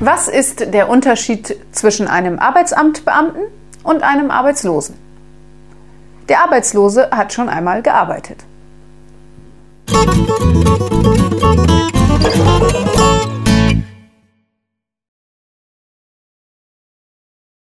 Was ist der Unterschied zwischen einem Arbeitsamtbeamten und einem Arbeitslosen? Der Arbeitslose hat schon einmal gearbeitet. Musik